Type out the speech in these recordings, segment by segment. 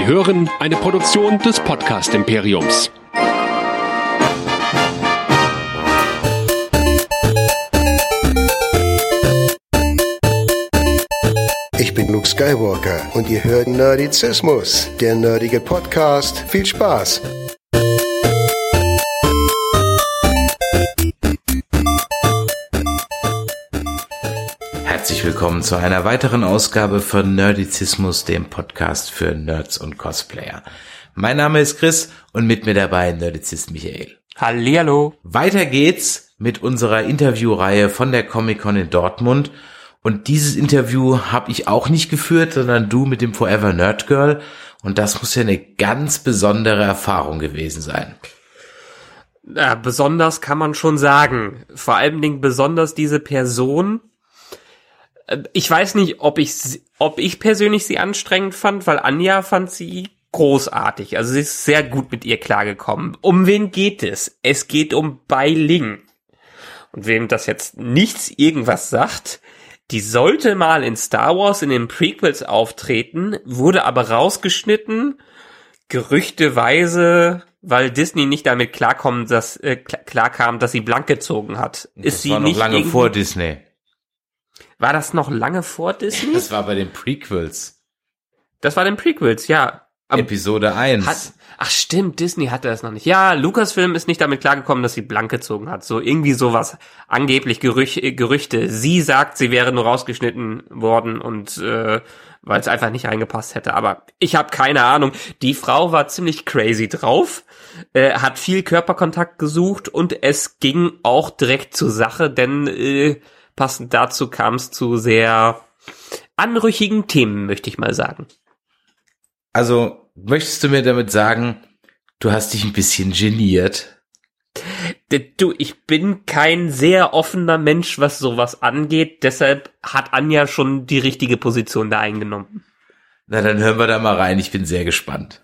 Sie hören eine Produktion des Podcast Imperiums. Ich bin Luke Skywalker und ihr hört Nerdizismus, der nerdige Podcast. Viel Spaß! Herzlich willkommen zu einer weiteren Ausgabe von Nerdizismus, dem Podcast für Nerds und Cosplayer. Mein Name ist Chris und mit mir dabei Nerdizist Michael. Hallihallo. Weiter geht's mit unserer Interviewreihe von der Comic-Con in Dortmund. Und dieses Interview habe ich auch nicht geführt, sondern du mit dem Forever Nerd Girl. Und das muss ja eine ganz besondere Erfahrung gewesen sein. Ja, besonders kann man schon sagen. Vor allen Dingen besonders diese Person. Ich weiß nicht, ob ich, ob ich persönlich sie anstrengend fand, weil Anja fand sie großartig. Also sie ist sehr gut mit ihr klargekommen. Um wen geht es? Es geht um Bai Ling. Und wem das jetzt nichts irgendwas sagt, die sollte mal in Star Wars in den Prequels auftreten, wurde aber rausgeschnitten, gerüchteweise, weil Disney nicht damit klarkommen, dass, äh, kl- klarkam, dass sie blank gezogen hat. Ist Das sie war noch nicht lange vor Disney. War das noch lange vor Disney? Das war bei den Prequels. Das war den Prequels, ja. Aber Episode 1. hat, ach stimmt, Disney hatte das noch nicht. Ja, Lucasfilm ist nicht damit klargekommen, dass sie blank gezogen hat. So irgendwie sowas, angeblich Gerüch, äh, Gerüchte. Sie sagt, sie wäre nur rausgeschnitten worden und äh, weil es einfach nicht reingepasst hätte. Aber ich habe keine Ahnung. Die Frau war ziemlich crazy drauf, äh, hat viel Körperkontakt gesucht und es ging auch direkt zur Sache, denn äh, passend dazu kam es zu sehr anrüchigen Themen, möchte ich mal sagen. Also, möchtest du mir damit sagen, du hast dich ein bisschen geniert? Du, ich bin kein sehr offener Mensch, was sowas angeht. Deshalb hat Anja schon die richtige Position da eingenommen. Na, dann hören wir da mal rein. Ich bin sehr gespannt.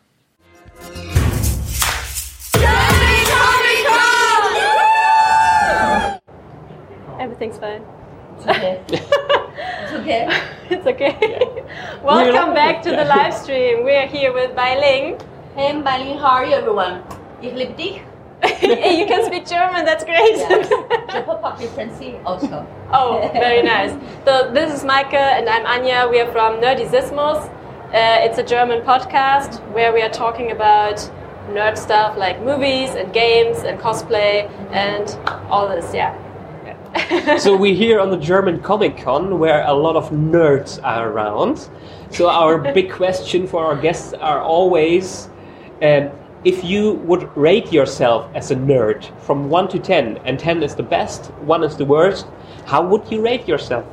Everything's fine. Okay. it's okay. It's okay. Welcome back to the live stream. We're here with Bai Ling. Hey, Malin, how are you, everyone? Ich liebe dich. hey, you can speak German. That's great. Yes. Je peux parler français also. oh, very nice. So this is Maike and I'm Anja. We are from Nerdizismus. Uh, it's a German podcast where we are talking about nerd stuff like movies and games and cosplay and all this. Yeah. so we're here on the German Comic Con where a lot of nerds are around. So our big question for our guests are always um, if you would rate yourself as a nerd from 1 to 10, and 10 is the best, 1 is the worst, how would you rate yourself?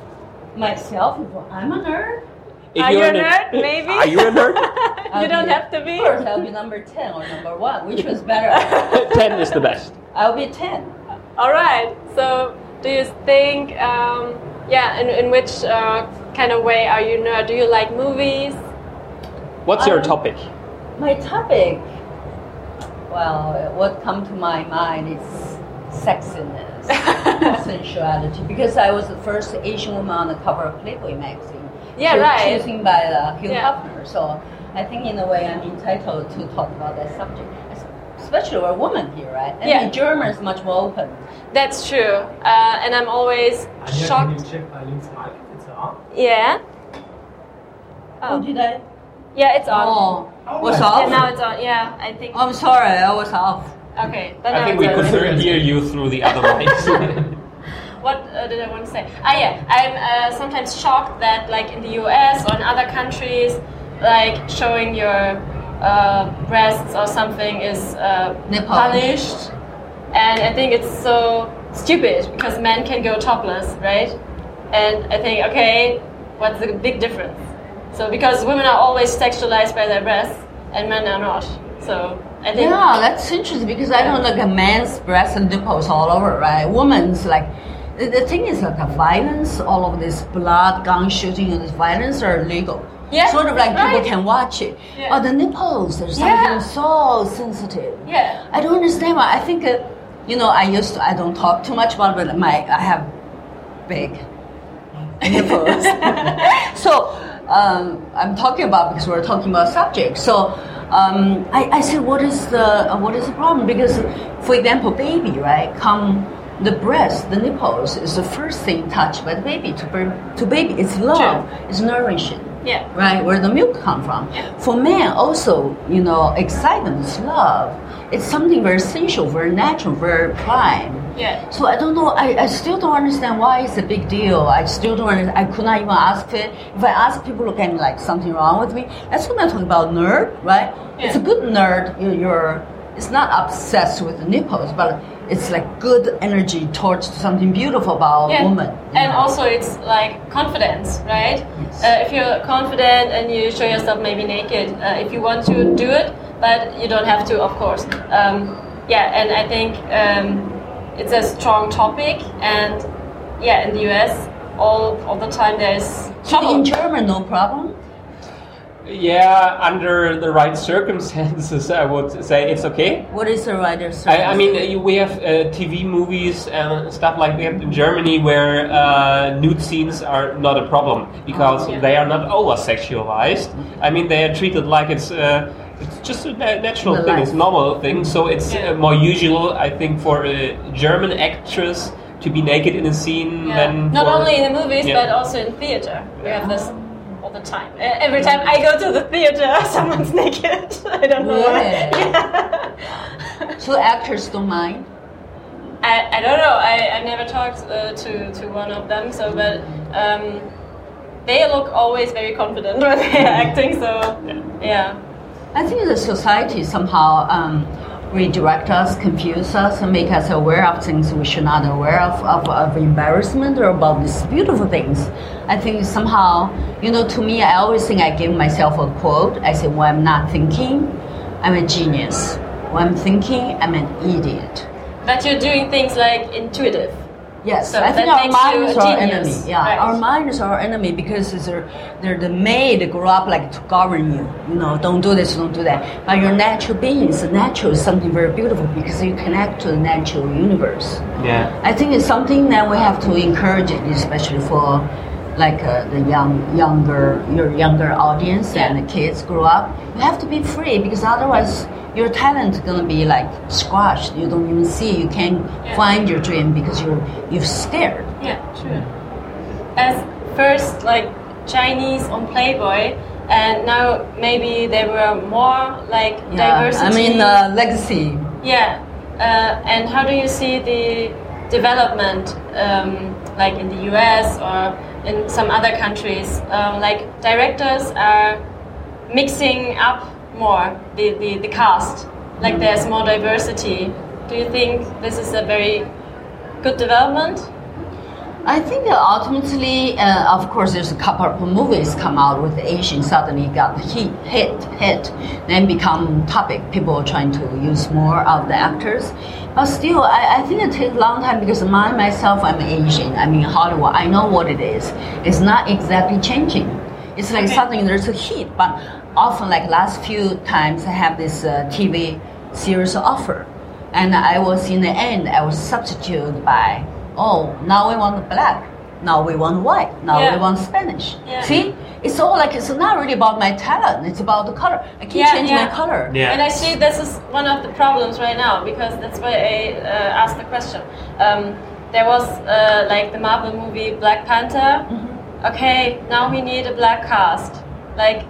Myself, I'm a nerd. If Are you're a an- nerd? Maybe. Are you a nerd? you don't have to be. Of course, I'll be number 10 or number 1. Which was better? 10 is the best. I'll be 10. All right. So, do you think, um, yeah, in, in which uh, kind of way are you nerd? Do you like movies? What's your Um, topic? My topic, well, what come to my mind is sexiness, sensuality. Because I was the first Asian woman on the cover of Playboy magazine. Yeah, right. Chosen by uh, Hugh Yeah. Hefner. So I think in a way I'm entitled to talk about that subject. Especially we're women here, right? And Yeah. the German is much more open. That's true. Uh, and I'm always Anja, can you shocked. check my link's mic? It's on. Yeah. Oh, did I? Yeah, it's on. Oh, was Yeah, off? now it's on. Yeah, I think. I'm sorry, I was off. Okay, but I now think we could hear you through the other mics. What uh, did I want to say? Ah, yeah, I'm uh, sometimes shocked that, like in the US or in other countries, like showing your uh, breasts or something is uh, punished, and I think it's so stupid because men can go topless, right? And I think, okay, what's the big difference? So because women are always sexualized by their breasts and men are not, so I think Yeah, that's interesting because I don't look at men's breasts and nipples all over, right? Women's like the, the thing is like a violence, all of this blood, gun shooting, and this violence are legal. Yeah, sort of like right. people can watch it. Yeah. But the nipples, are something Yeah. so sensitive. Yeah. I don't understand why. I think, uh, you know, I used to. I don't talk too much about, it, but my I have big nipples. so um, I'm talking about because we're talking about subject. So um, I, I said, what is the uh, what is the problem? Because, for example, baby, right, come the breast, the nipples is the first thing touched by the baby. To to baby, it's love, it's nourishing. Yeah. Right, where the milk come from. For men, also, you know, excitement is love. It's something very essential, very natural, very prime. Yeah. So I don't know. I, I still don't understand why it's a big deal. I still don't. Understand. I could not even ask it. If I ask people, look at me like something wrong with me. That's when I'm talking about. Nerd, right? It's a good nerd. You're, you're. It's not obsessed with the nipples, but it's like good energy towards something beautiful about a woman. And know? also, it's like confidence, right? Uh, if you're confident and you show yourself maybe naked, uh, if you want to do it, but you don't have to, of course. Um, yeah, and I think um, it's a strong topic, and yeah, in the US, all all the time there's So trouble. in German, no problem. Yeah, under the right circumstances, I would say it's okay. What is the writer's? I, I mean, we have uh, TV movies and stuff like that in Germany where uh, nude scenes are not a problem because yeah. they are not over sexualized. I mean, they are treated like it's. Uh, it's just a natural The thing, life. it's a normal thing. So it's Yeah. uh, more usual, I think, for a German actress to be naked in a scene Yeah. than Not only in the movies, Yeah. but also in theater. We have this the time. Every time I go to the theater, someone's naked. I don't know why. Yeah. So actors don't mind. I, I don't know. I, I never talked uh, to, to one of them. So, but um, they look always very confident when they're acting. So, yeah. I think the society somehow um, redirect us, confuse us, and make us aware of things we should not aware of, of, of embarrassment or about these beautiful things. I think somehow, you know, to me, I always think I give myself a quote. I say, when I'm not thinking, I'm a genius. When I'm thinking, I'm an idiot. But you're doing things like intuitive. Yes, So I think our makes you minds are our genius, enemy. Yeah, right. our minds are our enemy because they're, they're the made to grow up like to govern you. You know, don't do this, don't do that. But your natural being is natural is something very beautiful because you connect to the natural universe. Yeah. I think it's something that we have to encourage it, especially for like uh, the young, younger, your younger audience and the kids grow up. You have to be free because otherwise your talent is gonna be like squashed. You don't even see. You can't Yeah. find your dream because you're you're scared. Yeah, true. As first, like Chinese on Playboy, and now maybe there were more like diversity. I mean, uh, legacy. Yeah, uh, and how do you see the development, um, like in the US or in some other countries? Um, like directors are mixing up more the, the, the cast, like there's more diversity. Do you think this is a very good development? I think ultimately, uh, of course, there's a couple of movies come out with Asian suddenly got hit, hit, hit, then become topic. People are trying to use more of the actors, but still, I, I think it takes a long time because my myself, I'm Asian. I mean, Hollywood, I know what it is. It's not exactly changing. It's like suddenly there's a hit, but often, like last few times, I have this uh, TV series offer, and I was in the end, I was substituted by oh, now we want black, now we want white, now Yeah. we want Spanish. Yeah. See, it's all like it's not really about my talent; it's about the color. I keep Yeah, changing yeah. my color. Yeah. And I see this is one of the problems right now because that's why I uh, asked the question. Um, there was uh, like the Marvel movie Black Panther. Mm-hmm. Okay, now we need a black cast. Like,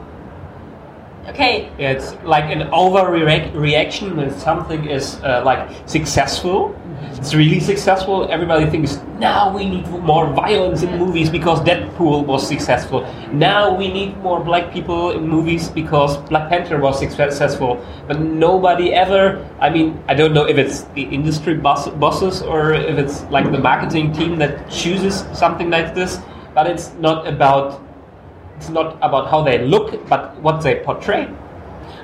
okay, it's like an overreaction when something is uh, like successful. It's really successful. Everybody thinks now we need more violence in movies because Deadpool was successful. Now we need more black people in movies because Black Panther was successful. But nobody ever. I mean, I don't know if it's the industry boss, bosses or if it's like the marketing team that chooses something like this. But it's not about. It's not about how they look, but what they portray.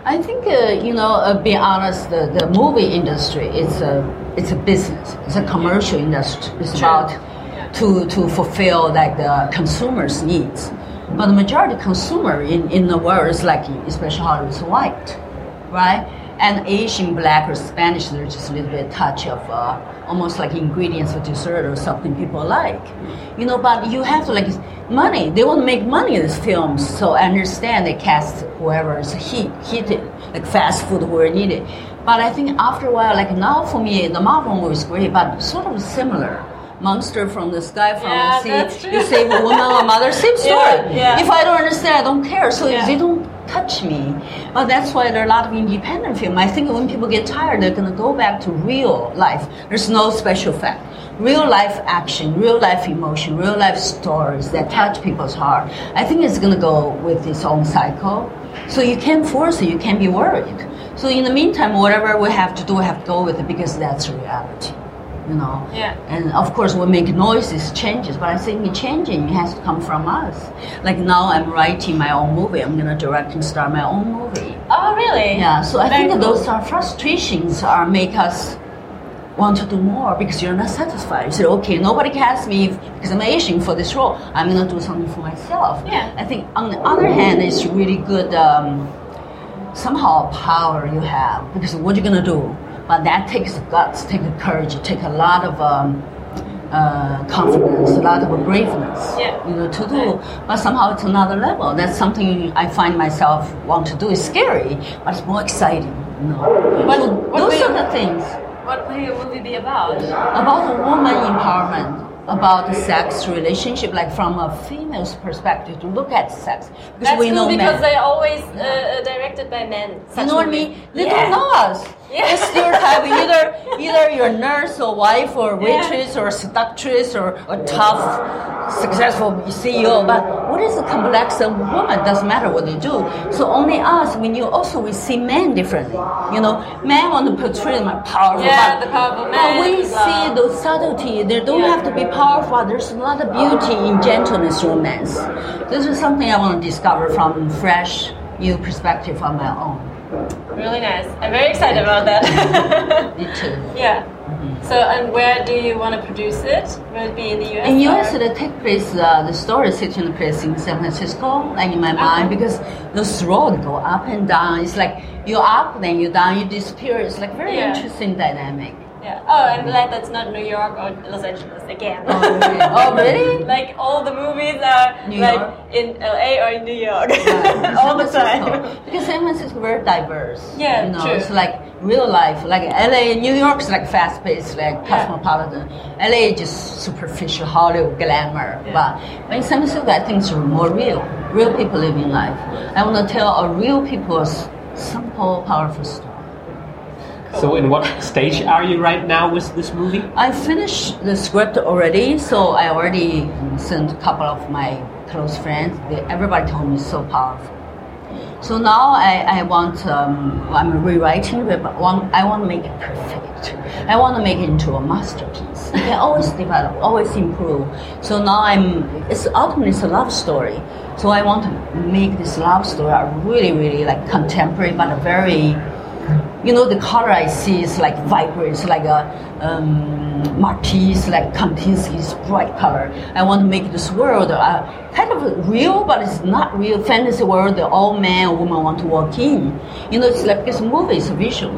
I think uh, you know, uh, be honest, the, the movie industry is a it's a business. It's a commercial industry. It's about to to fulfill like the consumers' needs. But the majority consumer in, in the world is like, especially Hollywood, is white, right? And Asian, black, or Spanish, there's just a little bit touch of uh, almost like ingredients for dessert or something people like. You know, but you have to like money. They want to make money in these films, so I understand they cast whoever is heat, heated, like fast food where needed. But I think after a while, like now for me, the Marvel movie is great, but sort of similar. Monster from the sky, from Yeah, the sea. You save a woman or mother, same story. Yeah, yeah. If I don't understand, I don't care. So Yeah. they don't touch me. Well, that's why there are a lot of independent film. I think when people get tired, they're gonna go back to real life. There's no special effect. Real life action, real life emotion, real life stories that touch people's heart. I think it's gonna go with its own cycle. So you can't force it. You can't be worried. So in the meantime, whatever we have to do, we have to go with it because that's reality. You know. Yeah. And of course, we make noises, changes, but I think the changing has to come from us. Like now, I'm writing my own movie. I'm gonna direct and star my own movie. Oh, really? Yeah. So I Very think cool. those are frustrations are make us want to do more because you're not satisfied. You say, okay, nobody cast me because I'm Asian for this role. I'm gonna do something for myself. Yeah. I think on the other hand, it's really good. Um, somehow power you have because what you're gonna do. But that takes guts, takes courage, take a lot of um, uh, confidence, a lot of braveness, Yeah. you know, to do. But somehow it's another level. That's something I find myself want to do. It's scary, but it's more exciting. You know. What- So those are the things What will your movie be about? about woman empowerment, about sex relationship, like from a female's perspective, to look at sex because That's we cool know because men. they're always uh, directed by men. You know what I mean? They Yeah. don't know us. Yeah. They stereotype either either you're nurse or wife or waitress or seductress or a tough, successful CEO. But what is the complex of woman? Doesn't matter what they do. So only us, when you also we see men differently. You know, men want to portray them powerful. Yeah, but, the powerful man. But we see those subtlety. They don't Yeah. have to be powerful. There's a lot of beauty in gentleness, romance. This is something I want to discover from fresh, new perspective on my own. Really nice. I'm very excited about that. Me too. yeah. So, and where do you want to produce it? Will it be in the US? In US, it take place. Uh, the story is taking place in San Francisco, like in my mind, because those roads go up and down. It's like you're up, then you're down, you disappear. It's like very Yeah. interesting dynamic. Yeah. Oh, I'm glad that's not New York or Los Angeles again. Oh, really? Oh, like all the movies are New like York? in LA or in New York Yeah, all the time. Because San Francisco is very diverse. Yeah, you know, true. it's like real life. Like LA, New York is like fast paced, like cosmopolitan. LA is just superficial Hollywood glamour. Yeah. But, but in San Francisco, I think it's more real. Real people living life. I want to tell a real people's simple, powerful story. So, in what stage are you right now with this movie? I finished the script already, so I already sent a couple of my close friends. They, everybody told me it's so powerful. So now I, I want, um, I'm rewriting it, but want, I want to make it perfect. I want to make it into a masterpiece. I always develop, always improve. So now I'm, it's ultimately it's a love story. So I want to make this love story a really, really like contemporary, but a very, you know, the color I see is like vibrant, it's like a um, Matisse, like Kandinsky's bright color. I want to make this world uh, kind of real, but it's not real fantasy world that all man and woman want to walk in. You know, it's like this movie is visual.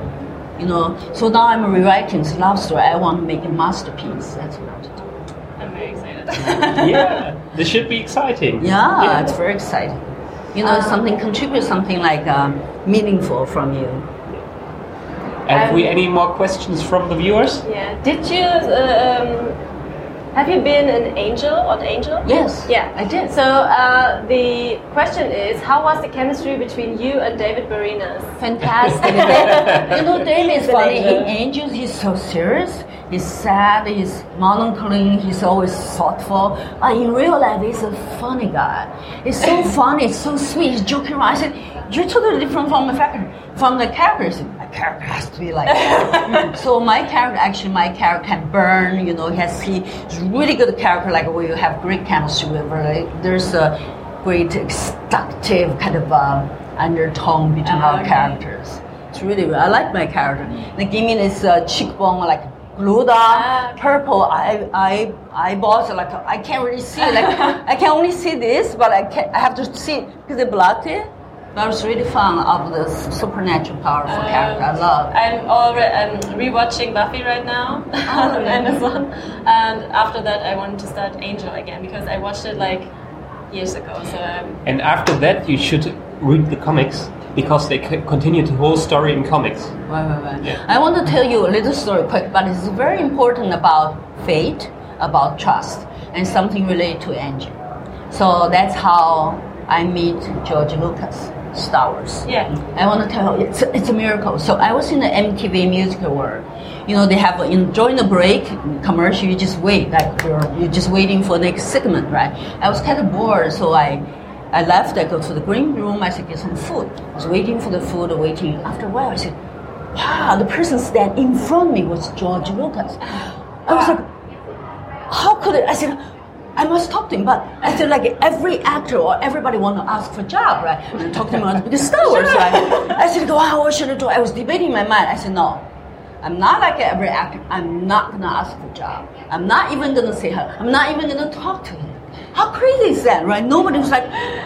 You know, so now I'm rewriting this love story. I want to make a masterpiece. That's what I want to do. I'm very excited. yeah, this should be exciting. Yeah, it's very exciting. You know, something contribute something like um, meaningful from you. Have we any more questions from the viewers? yeah. Did you? Uh, um, have you been an angel or the angel? Yes, Yeah, I did. So uh, the question is, how was the chemistry between you and David Boreanaz? Fantastic. you know, David is funny. angel. In Angels, he's so serious. He's sad. He's melancholy. He's always thoughtful. But in real life, he's a funny guy. He's so funny. It's so sweet. He's joking around. "You're totally different from the fact, from the character." He said, My character has to be like that. so my character, actually, my character can burn. You know, he has he, he's really good character. Like we have great chemistry with. Like, there's a great seductive kind of um, undertone between Ah, our okay. characters. It's really, I like my character. The me this uh, cheekbone like glued on, Ah, purple eye, eye, eyeballs. Like I can't really see. Like I can only see this, but I can I have to see because they blocked it. That was really fun of the supernatural powerful character. I love. I'm already I'm rewatching Buffy right now on Amazon, and after that I wanted to start Angel again because I watched it like years ago. So um, And after that, you should read the comics because they c- continue the whole story in comics. Right, right, right. Yeah. I want to tell you a little story quick, but it's very important about fate, about trust, and something related to Angel. So that's how I meet George Lucas, Star Wars. Yeah. I want to tell you, it's a, it's a miracle. So I was in the MTV musical world. You know, they have uh, in, during the break commercial, you just wait, like you're, you're just waiting for the next segment, right? I was kind of bored, so I I left. I go to the green room. I said, get some food. I was waiting for the food, waiting. After a while, I said, wow, the person standing in front of me was George Lucas. I was ah. like, how could it? I said, I must talk to him, but I said like every actor or everybody want to ask for job, right? And talk to him about because Star Wars, right? I said, wow, what should I do? I was debating my mind. I said, no, I'm not like every actor. I'm not gonna ask for job. I'm not even gonna say hello. I'm not even gonna talk to him. How crazy is that, right? Nobody was like,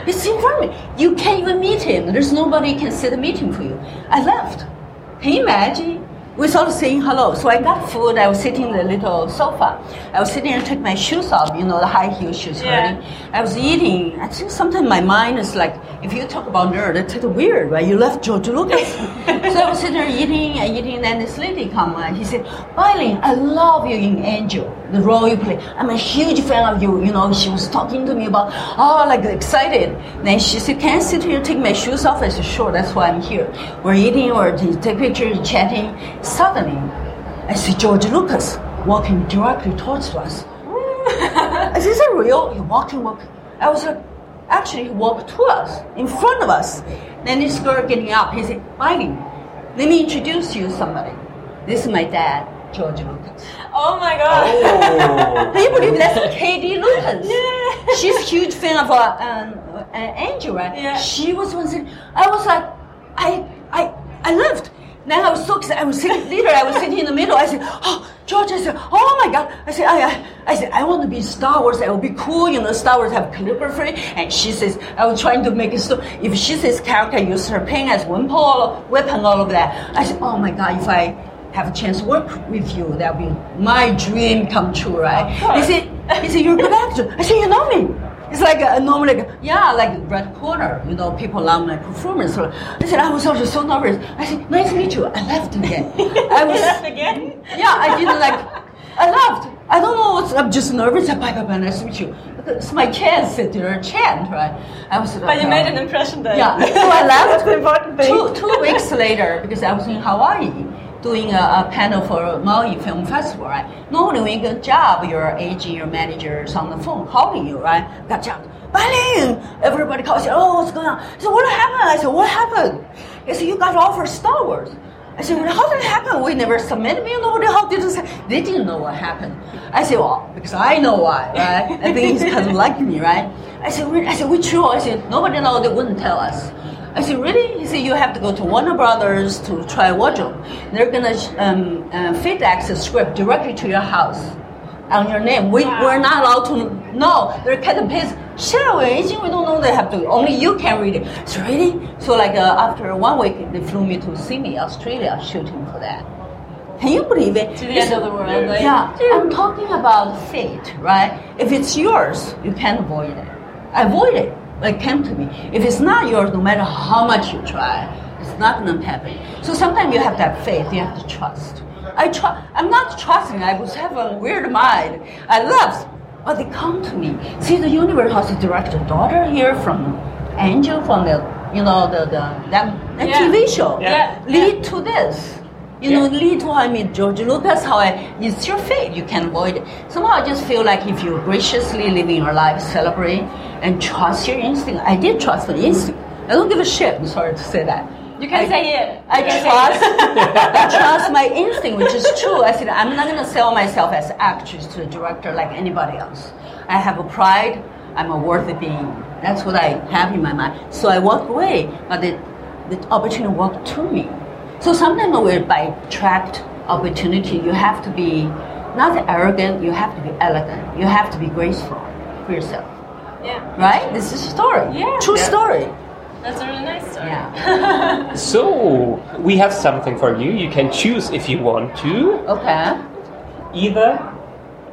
it's in front of me. You can't even meet him. There's nobody can set a meeting for you. I left. Can you imagine? Without saying hello. So I got food. I was sitting in the little sofa. I was sitting and took my shoes off, you know, the high heel shoes Yeah. hurting. I was eating. I think sometimes my mind is like, if you talk about nerd, it's kind of weird, right? You left George Lucas. so I was sitting there eating and eating, and this lady come and he said, Eileen, I love you in Angel, the role you play. I'm a huge fan of you. You know, she was talking to me about, oh, like excited. Then she said, can I sit here, take my shoes off? I said, sure, that's why I'm here. We're eating to take pictures, chatting. Suddenly, I see George Lucas walking directly towards us. Is that real? He walking, walking. I was like, actually, he walked to us, in front of us. Then this girl getting up, he said, Eileen, let me introduce you to somebody. This is my dad, George Lucas. oh my god. Oh. Can you believe that's Katie Lucas? Yeah. She's a huge fan of uh, um, uh, Angel, right? Yeah. She was one saying, I was like, I, I, I left. Then I was so excited. I was sitting, literally, I was sitting in the middle. I said, oh, George, I said, oh my God. I said, I, I, I said, I want to be Star Wars. It will be cool. You know, Star Wars have calligraphy. And she says, I was trying to make it so, if she says character use her pen as weapon, weapon, all of that. I said, oh my God, if I have a chance to work with you, that'll be my dream come true, right? He said, he said, you're a good actor. I said, you know me. It's like a, normally, like, yeah, like Red Corner, you know, people love my performance. So I said, I was also so nervous. I said, nice to meet you. I left again. I was, left again? yeah, I didn't like, I left. I don't know what's, I'm just nervous. Bye, bye, bye, nice to meet you. It's my chance, sitting there, chant, right? I was But you uh, made an impression then. yeah, so I left. Important thing. Two, two weeks later, because I was in Hawaii doing a, a panel for Maui Film Festival, right? Normally, when you get a job, your agent, your manager is on the phone calling you, right? Got job. Eileen! Everybody calls you, oh, what's going on? Said, what happened? I said, what happened? He said, you got offered Star Wars. I said, well, how did it happen? We never submitted me. Nobody, how did happen? They didn't know what happened. I said, well, because I know why, right? I think he's kind of like me, right? I said, really? I said, we true. I said, nobody know. They wouldn't tell us. I said, really? He said, you have to go to Warner Brothers to try wardrobe. They're gonna um, uh, FedEx the script directly to your house on your name. We, we're not allowed to know. They're kind of pissed. Share we don't know they have to. Only you can read it. So really? So like uh, after one week, they flew me to Sydney, Australia, shooting for that. Can you believe it? To the end of the world. Like, Yeah, I'm talking about fate, right? If it's yours, you can't avoid it. Avoid it. Like came to me. If it's not yours, no matter how much you try, it's not gonna happen. So sometimes you have that faith. You have to trust. I try. I'm not trusting. I was having a weird mind. I love, but they come to me. See, the universe has a director daughter here from Angel from the you know the the that, that Yeah. TV show. Yeah. Lead to this. You know, lead to how I meet George Lucas, how I, it's your fate, you can avoid it. Somehow I just feel like if you're graciously living your life, celebrate, and trust your instinct. I did trust the instinct. I don't give a shit, I'm sorry to say that. You can I- say it. I trust. I trust my instinct, which is true. I said, I'm not going to sell myself as actress to a director like anybody else. I have a pride. I'm a worthy being. That's what I have in my mind. So I walk away, but the, the opportunity walked to me. So sometimes we're by tracked opportunity. You have to be not arrogant. You have to be elegant. You have to be graceful for yourself. Yeah. Right? This is a story. Yeah. True Yeah. story. That's a really nice story. Yeah. So we have something for you. You can choose if you want to. Okay. Either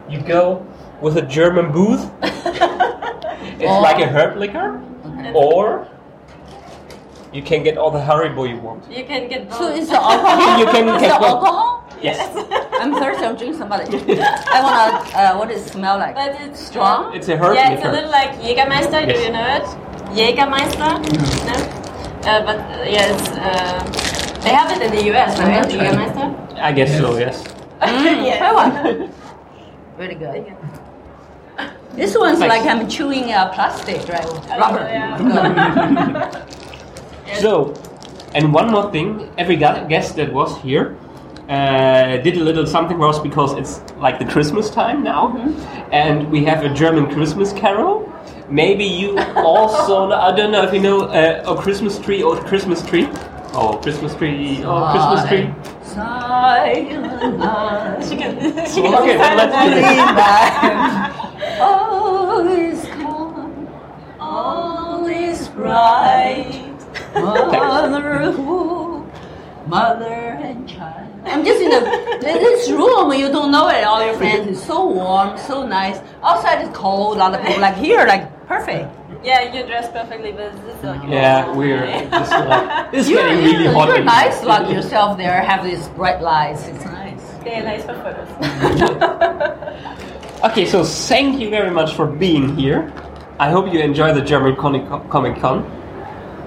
you go with a German booth. it's Or- like a herb liquor, or you can get all the Haribo you want. You can get both. So it's the alcohol. You can it's get the both. alcohol. Yes, I'm thirsty. I'm drinking somebody. I wanna. Uh, what does it smell like? but it's Strong? it's a herb Yeah, it's a little like Jägermeister. Do you know it? Jägermeister. No. Uh, but uh, yeah, it's, uh, they have it in the US, right? Jägermeister. I guess so. Yes. yes. Try one. Really good. This one's Nice. like I'm chewing uh, plastic, right? Rubber. yeah. So, and one more thing, every guest that was here uh, did a little something for us because it's like the Christmas time now, and we have a German Christmas carol. Maybe you also, I don't know if you know uh, a Christmas tree or Christmas tree. Oh, Christmas tree, oh, Christmas tree. Silent night. She can, she can Okay, let's do. All is calm, all is bright. Motherhood, mother and child. I'm just in, a, in this room. You don't know it. All your friends. It's so warm, so nice. Outside is cold. A lot of people like here, like perfect. Yeah, you dress perfectly, but this is like Yeah, we're just like, it's You're, getting really hot. you're nice, here. like yourself. There, have these bright lights. It's nice. They're nice for photos. Okay, so thank you very much for being here. I hope you enjoy the German Comic Comic Con.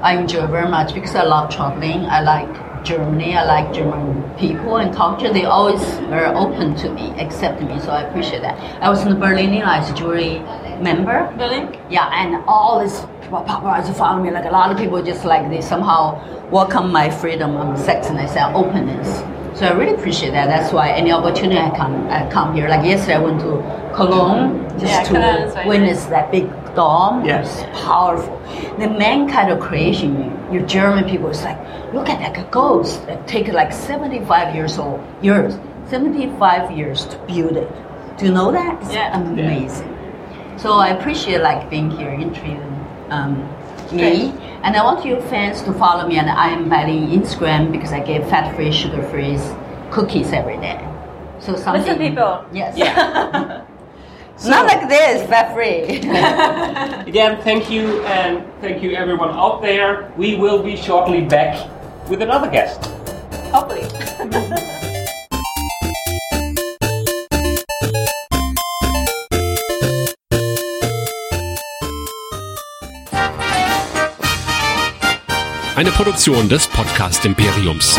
I enjoy very much because I love traveling. I like Germany. I like German people and culture. They always very open to me, accept me. So I appreciate that. I was in the Berlin as jury member. Berlin? Yeah, and all this paparazzi follow me. Like a lot of people just like they somehow welcome my freedom and sexiness and openness. So I really appreciate that. That's why any opportunity I come, I come here. Like yesterday, I went to Cologne just Yeah, to Cologne is very witness that big dome. Yes. Powerful. The main kind of creation, your German people, is like, look at that a ghost. It take like 75 years old, years, 75 years to build it. Do you know that? It's Yeah. amazing. So I appreciate like being here, interviewing um, me. And I want your fans to follow me on I am Bai Ling Instagram because I give fat-free, sugar-free cookies every day. So something. Listen, people. Yes. Not like this, fat-free. Again, thank you, and thank you everyone out there. We will be shortly back with another guest. Hopefully. Eine Produktion des Podcast Imperiums.